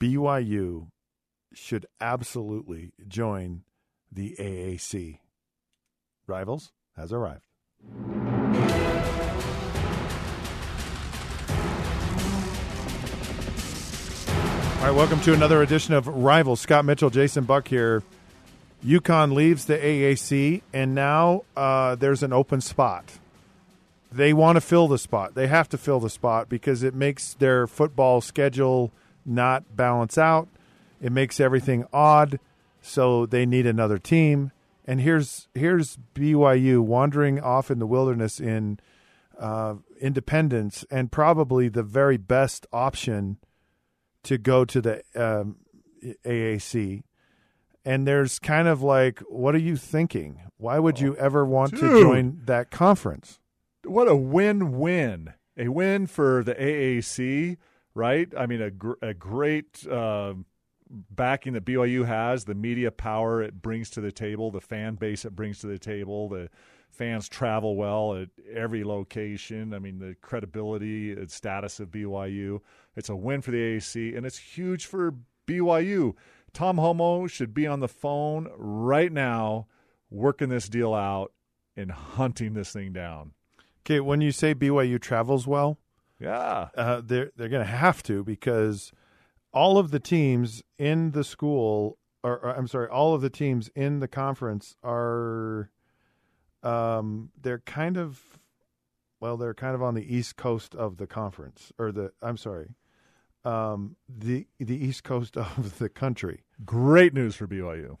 BYU should absolutely join the AAC. Rivals has arrived. All right, welcome to another edition of Rivals. Scott Mitchell, Jason Buck here. UConn leaves the AAC, and now uh, there's an open spot. They want to fill the spot. They have to fill the spot because it makes their football schedule not balance out. It makes everything odd, so they need another team. And here's here's BYU wandering off in the wilderness in uh, Independence, and probably the very best option to go to the um, AAC. And there's kind of like, what are you thinking? Why would you ever want to join that conference? What a win-win! A win for the AAC, right? I mean, a gr- a great uh, backing that BYU has, the media power it brings to the table, the fan base it brings to the table, the fans travel well at every location. I mean, the credibility and status of BYU. It's a win for the AAC, and it's huge for BYU. Tom Holmoe should be on the phone right now, working this deal out and hunting this thing down. Okay, when you say BYU travels well, Yeah. uh, they're they're going to have to because all of the teams in the school, or, or I'm sorry, all of the teams in the conference are, um, they're kind of, well, they're kind of on the east coast of the conference, or the I'm sorry, um, the the east coast of the country. Great news for BYU.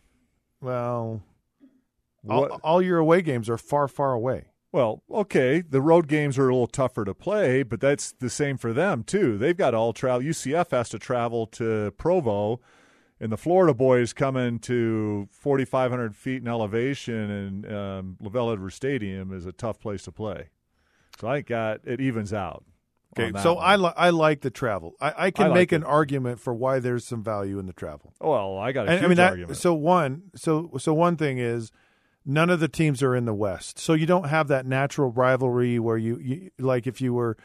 Well, all, all your away games are far, far away. Well, okay, the road games are a little tougher to play, but that's the same for them too. They've got all travel. UCF has to travel to Provo, and the Florida boys coming to 4,500 feet in elevation, and um, LaVell Edwards Stadium is a tough place to play. So I got it evens out. Okay, so one. I li- I like the travel. I, I can I like make it. an argument for why there's some value in the travel. well, I got a And, huge I mean that. argument. So one, so so one thing is, none of the teams are in the West, so you don't have that natural rivalry where you, you like if you were,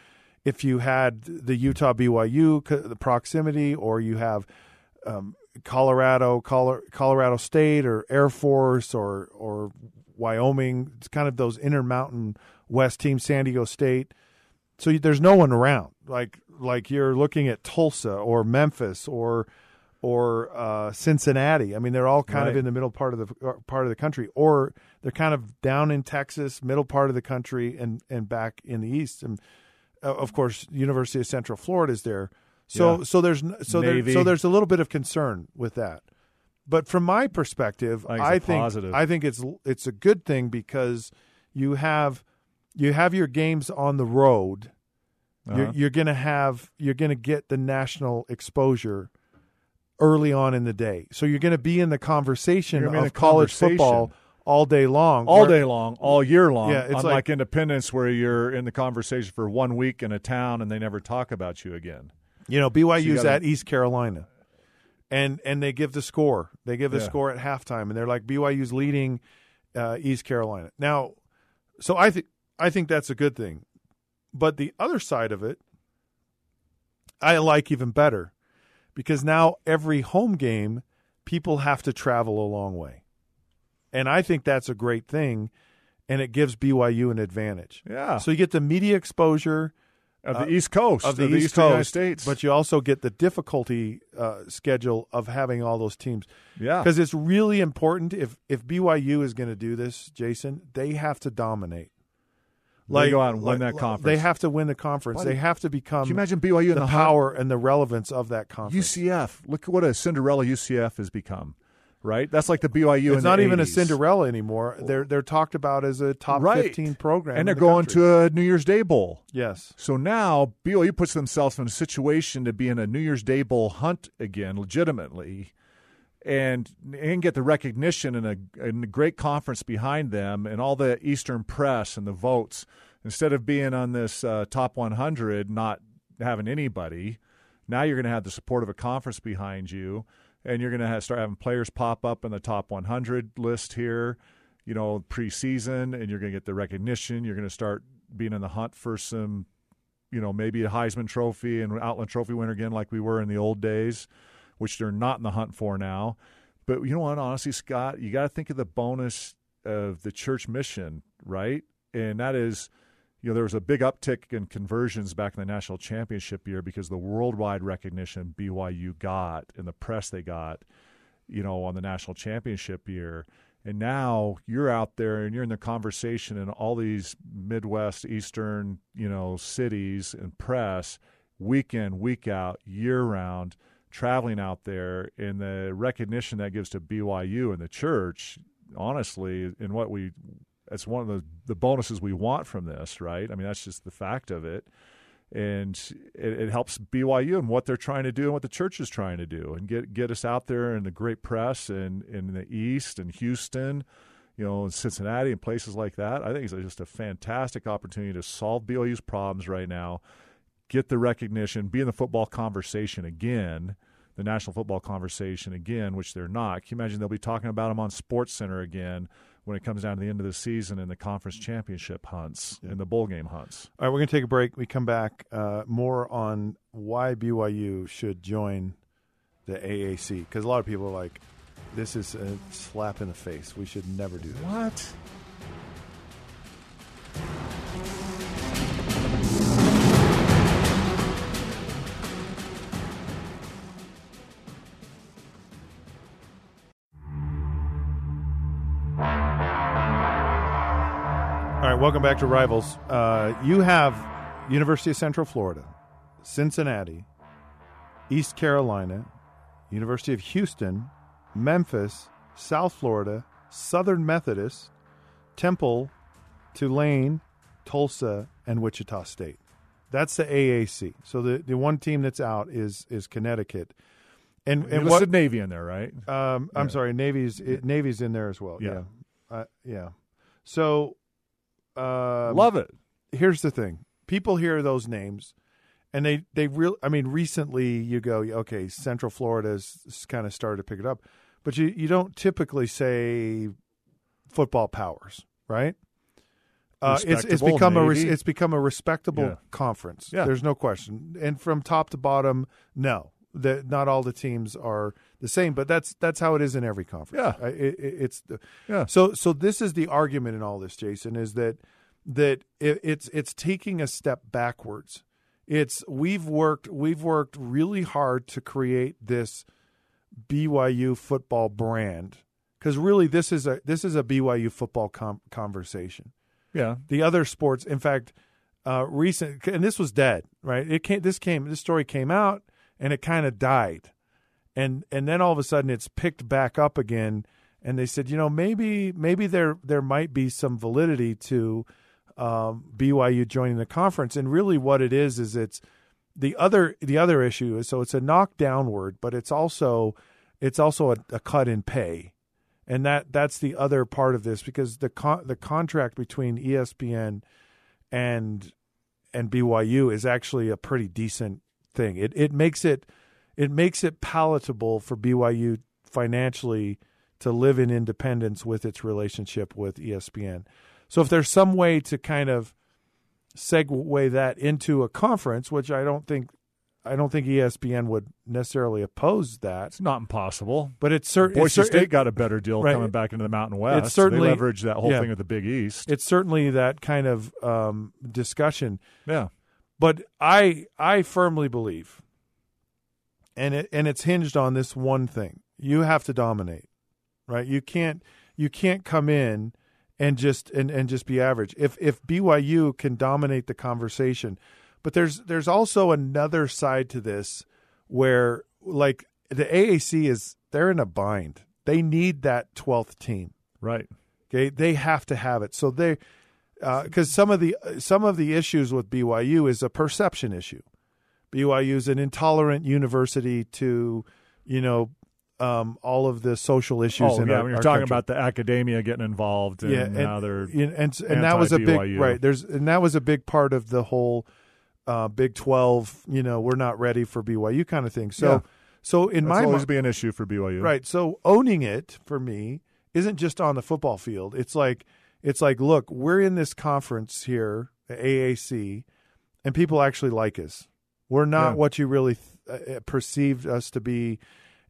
if you had the Utah BYU the proximity, or you have um, Colorado, Colorado State, or Air Force, or or Wyoming. It's kind of those Intermountain West teams, San Diego State. So there's no one around. Like like you're looking at Tulsa or Memphis or or uh, Cincinnati. I mean, they're all kind of in the middle part of the uh, part of the country, or they're kind of down in Texas, middle part of the country, and and back in the east. And uh, of course, University of Central Florida is there. So Yeah. so there's so there, so there's a little bit of concern with that. But from my perspective, I think it's think positive. I think it's it's a good thing because you have you have your games on the road. Uh-huh. You're, you're going to have you're going to get the national exposure early on in the day. So you're going to be in the conversation of gonna be in the college conversation. football all day long. all where- day long, all year long. Yeah, it's unlike like- Independence, where you're in the conversation for one week in a town and they never talk about you again. You know, BYU's gotta- at East Carolina, and and they give the score. They give the Yeah. score at halftime, and they're like BYU's leading uh, East Carolina now. So I think I think that's a good thing, but the other side of it, I like even better, because now every home game, people have to travel a long way, and I think that's a great thing, and it gives BYU an advantage. Yeah, So you get the media exposure of the uh, East Coast of the East East United Coast, States. but you also get the difficulty uh, schedule of having all those teams yeah, because it's really important. If if BYU is going to do this, Jason, they have to dominate. They go out and win that conference. They have to win the conference. Buddy, they have to become Can you imagine BYU in the, the, power and the relevance of that conference. UCF. Look what a Cinderella UCF has become. Right, that's like the BYU. in it's not even a Cinderella anymore. They're they're talked about as a top Right. fifteen program, and they're the going country. to a New Year's Day bowl. yes. So now BYU puts themselves in a situation to be in a New Year's Day bowl hunt again, legitimately, and and get the recognition and a, a great conference behind them, and all the Eastern press and the votes. Instead of being on this uh, top 100, not having anybody, now you're going to have the support of a conference behind you, and you're going to start having players pop up in the top 100 list here. You know, preseason, and you're going to get the recognition. You're going to start being in the hunt for some you know, maybe a Heisman Trophy and Outland Trophy winner again, like we were in the old days. Which they're not in the hunt for now. But you know what, honestly, Scott, you got to think of the bonus of the church mission, right? And that is, you know, there was a big uptick in conversions back in the national championship year because the worldwide recognition BYU got and the press they got, you know, on the national championship year. And now you're out there and you're in the conversation in all these Midwest, Eastern, you know, cities and press, week in, week out, year round, traveling out there, and the recognition that gives to BYU and the church, honestly, in what we, it's one of the, the bonuses we want from this, right? I mean, that's just the fact of it and it, it, helps BYU and what they're trying to do and what the church is trying to do, and get get us out there in the great press and in the East and Houston, you know, and Cincinnati and places like that. I think it's just a fantastic opportunity to solve BYU's problems right now, get the recognition, be in the football conversation again, the national football conversation again, which they're not. Can you imagine they'll be talking about them on Sports Center again? when it comes down to the end of the season and the conference championship hunts and the bowl game hunts. All right, we're going to take a break. We come back uh, more on why BYU should join the AAC because a lot of people are like, this is a slap in the face. We should never do that. What? Welcome back to Rivals. Uh, you have University of Central Florida, Cincinnati, East Carolina, University of Houston, Memphis, South Florida, Southern Methodist, Temple, Tulane, Tulsa, and Wichita State. That's the AAC. So the, the one team that's out is is Connecticut. And and what Navy in there, right? Um, I'm sorry, Navy's it, Navy's in there as well. Yeah, yeah. Uh, yeah. So um, Love it. Here's the thing: people hear those names, and they they real. I mean, recently you go, okay, Central Florida's kind of started to pick it up, but you you don't typically say football powers, right? Uh, it's it's become Navy. a it's become a respectable yeah. conference. Yeah. There's no question. And from top to bottom, no, that not all the teams are the same, but that's that's how it is in every conference. Yeah, it, it, it's the, yeah. So so this is the argument in all this, Jason, is that that it, it's it's taking a step backwards. It's we've worked we've worked really hard to create this BYU football brand because really this is a this is a BYU football com- conversation. Yeah, the other sports, in fact, uh, recent and this was dead, right? It came this came this story came out and it kind of died. And and then all of a sudden it's picked back up again and they said, you know, maybe maybe there there might be some validity to um, BYU joining the conference. And really what it is is it's the other the other issue is so it's a knock downward, but it's also it's also a, a cut in pay. And that that's the other part of this because the con- the contract between ESPN and and BYU is actually a pretty decent thing. It it makes it it makes it palatable for BYU financially to live in independence with its relationship with ESPN. So if there's some way to kind of segue that into a conference, which I don't think I don't think ESPN would necessarily oppose that. It's not impossible, but it's certainly Boise State got a better deal right. coming back into the Mountain West. It's certainly leveraged that whole yeah, thing with the Big East. It's certainly that kind of um, discussion. Yeah, but I I firmly believe, and it and it's hinged on this one thing: you have to dominate, right? You can't you can't come in and just and, and just be average. If if BYU can dominate the conversation, but there's there's also another side to this where like the AAC is they're in a bind. They need that twelfth team, right? Okay, they have to have it. So they because uh, some of the some of the issues with BYU is a perception issue. BYU is an intolerant university to, you know, um, all of the social issues. Oh, in yeah, our, when you're our talking country. about the academia getting involved, and yeah, and now they're and and, and that was a big right. There's and that was a big part of the whole uh, Big Twelve. You know, we're not ready for BYU kind of thing. So, yeah. so in That's my always be an issue for BYU, right? So owning it for me isn't just on the football field. It's like it's like, look, we're in this conference here, the AAC, and people actually like us. We're not yeah. what you really th- uh, uh, perceived us to be,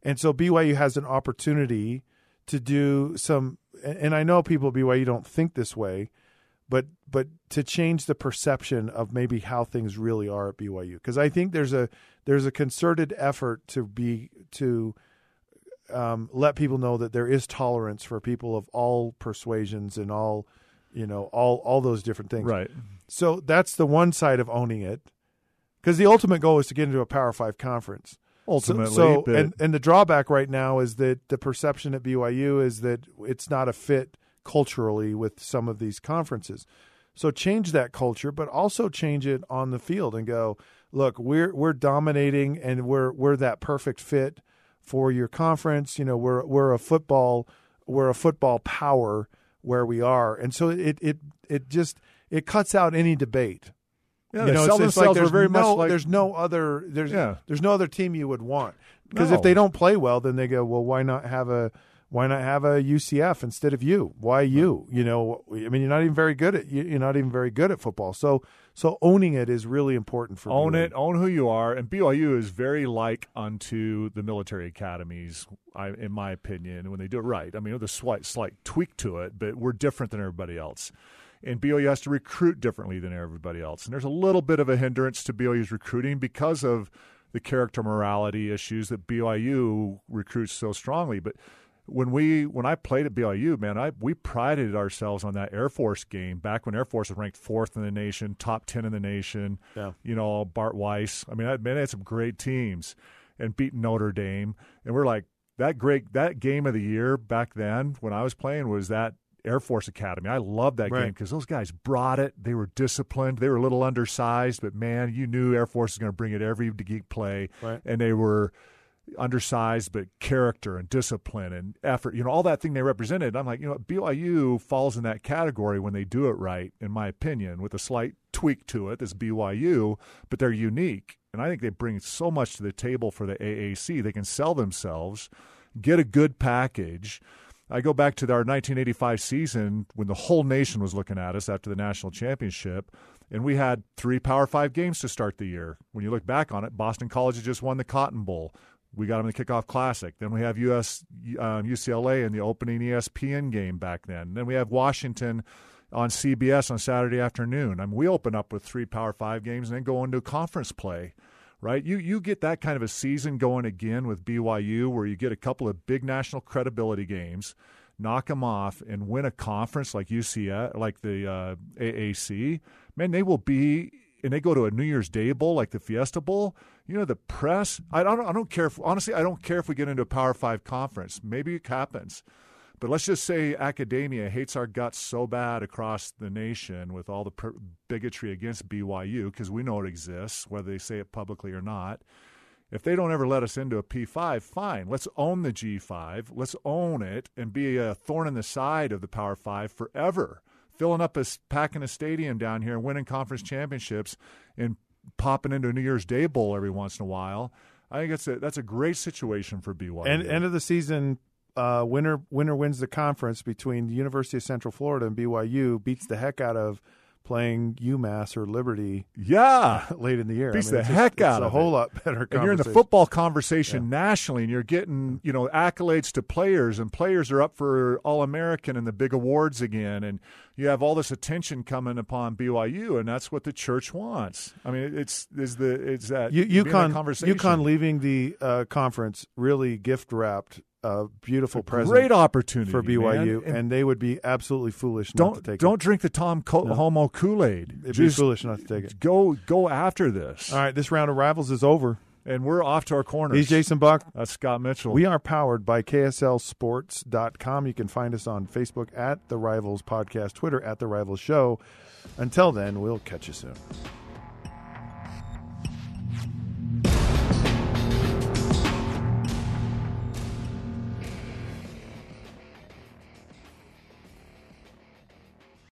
And so BYU has an opportunity to do some and I know people at BYU don't think this way, but but to change the perception of maybe how things really are at BYU because I think there's a there's a concerted effort to be to um, let people know that there is tolerance for people of all persuasions and all you know all all those different things. Right. So that's the one side of owning it because the ultimate goal is to get into a Power Five conference. Ultimately, so, but- and and the drawback right now is that the perception at BYU is that it's not a fit culturally with some of these conferences. So change that culture, but also change it on the field and go, look, we're we're dominating and we're we're that perfect fit for your conference. You know, we're we're a football we're a football power where we are, and so it it it just it cuts out any debate. yeah, you know, sell it's, it's like themselves there's are very no, much like there's no other there's Yeah. there's no other team you would want because No. if they don't play well, then they go, well, why not have a why not have a UCF instead of you? Why you? You know, I mean, you're not even very good at you're not even very good at football. So so owning it is really important for own BYU. it, own who you are, and BYU is very like unto the military academies, I, in my opinion, when they do it right. I mean, there's a slight, slight tweak to it, but we're different than everybody else. And BYU has to recruit differently than everybody else. And there's a little bit of a hindrance to BYU's recruiting because of the character morality issues that BYU recruits so strongly. But when we when I played at BYU, man, I we prided ourselves on that Air Force game back when Air Force was ranked fourth in the nation, top ten in the nation. Yeah. You know, Bart Weiss. I mean, I, man, they had some great teams and beat Notre Dame. And we're like that great that game of the year back then when I was playing was that Air Force Academy. I loved that Right. game because those guys brought it. They were disciplined. They were a little undersized, but man, you knew Air Force was going to bring it every geek play. Right. And they were undersized, but character and discipline and effort, you know, all that thing they represented. I'm like, you know, BYU falls in that category when they do it right, in my opinion, with a slight tweak to it. This BYU, but they're unique. And I think they bring so much to the table for the AAC. They can sell themselves, get a good package. I go back to our 1985 season when the whole nation was looking at us after the national championship, and we had three Power Five games to start the year. When you look back on it, Boston College had just won the Cotton Bowl. We got them in the kickoff classic. Then we have US um, UCLA in the opening ESPN game back then. Then we have Washington on CBS on Saturday afternoon. I mean, we open up with three Power Five games and then go into conference play right? You you get that kind of a season going again with BYU, where you get a couple of big national credibility games, knock them off, and win a conference like UCF, like the uh, AAC. Man, they will be, and they go to a New Year's Day bowl like the Fiesta Bowl. You know, the press. I don't. I don't care. If, honestly, I don't care if we get into a Power Five conference. Maybe it happens. But let's just say academia hates our guts so bad across the nation with all the per- bigotry against BYU because we know it exists, whether they say it publicly or not. If they don't ever let us into a P5, fine. Let's own the G5. Let's own it and be a thorn in the side of the Power Five forever. Filling up a packing a stadium down here, winning conference championships, and popping into a New Year's Day bowl every once in a while. I think that's a that's a great situation for BYU. And end of the season, uh, winner winner wins the conference between the University of Central Florida and BYU. Beats the heck out of playing UMass or Liberty yeah, late in the year. Beats I mean, the just- heck it's out a of whole it. lot better. and you're in the football conversation nationally, and you're getting you know accolades to players, and players are up for All American and the big awards again, and you have all this attention coming upon BYU, and that's what the church wants. I mean, it's is the it's that U- that UConn, conversation. UConn leaving the uh, conference really gift wrapped a beautiful present great opportunity for BYU, man. and, they would be absolutely foolish not to don't take don't drink the Tom Co- Holmoe Kool Aid. It'd be foolish not to take it. Go go after this, All right, this round of rivals is over. and we're off to our corners. He's Jason Buck. That's Scott Mitchell. We are powered by KSLSports.com. You can find us on Facebook at The Rivals Podcast, Twitter at The Rivals Show. Until then, we'll catch you soon.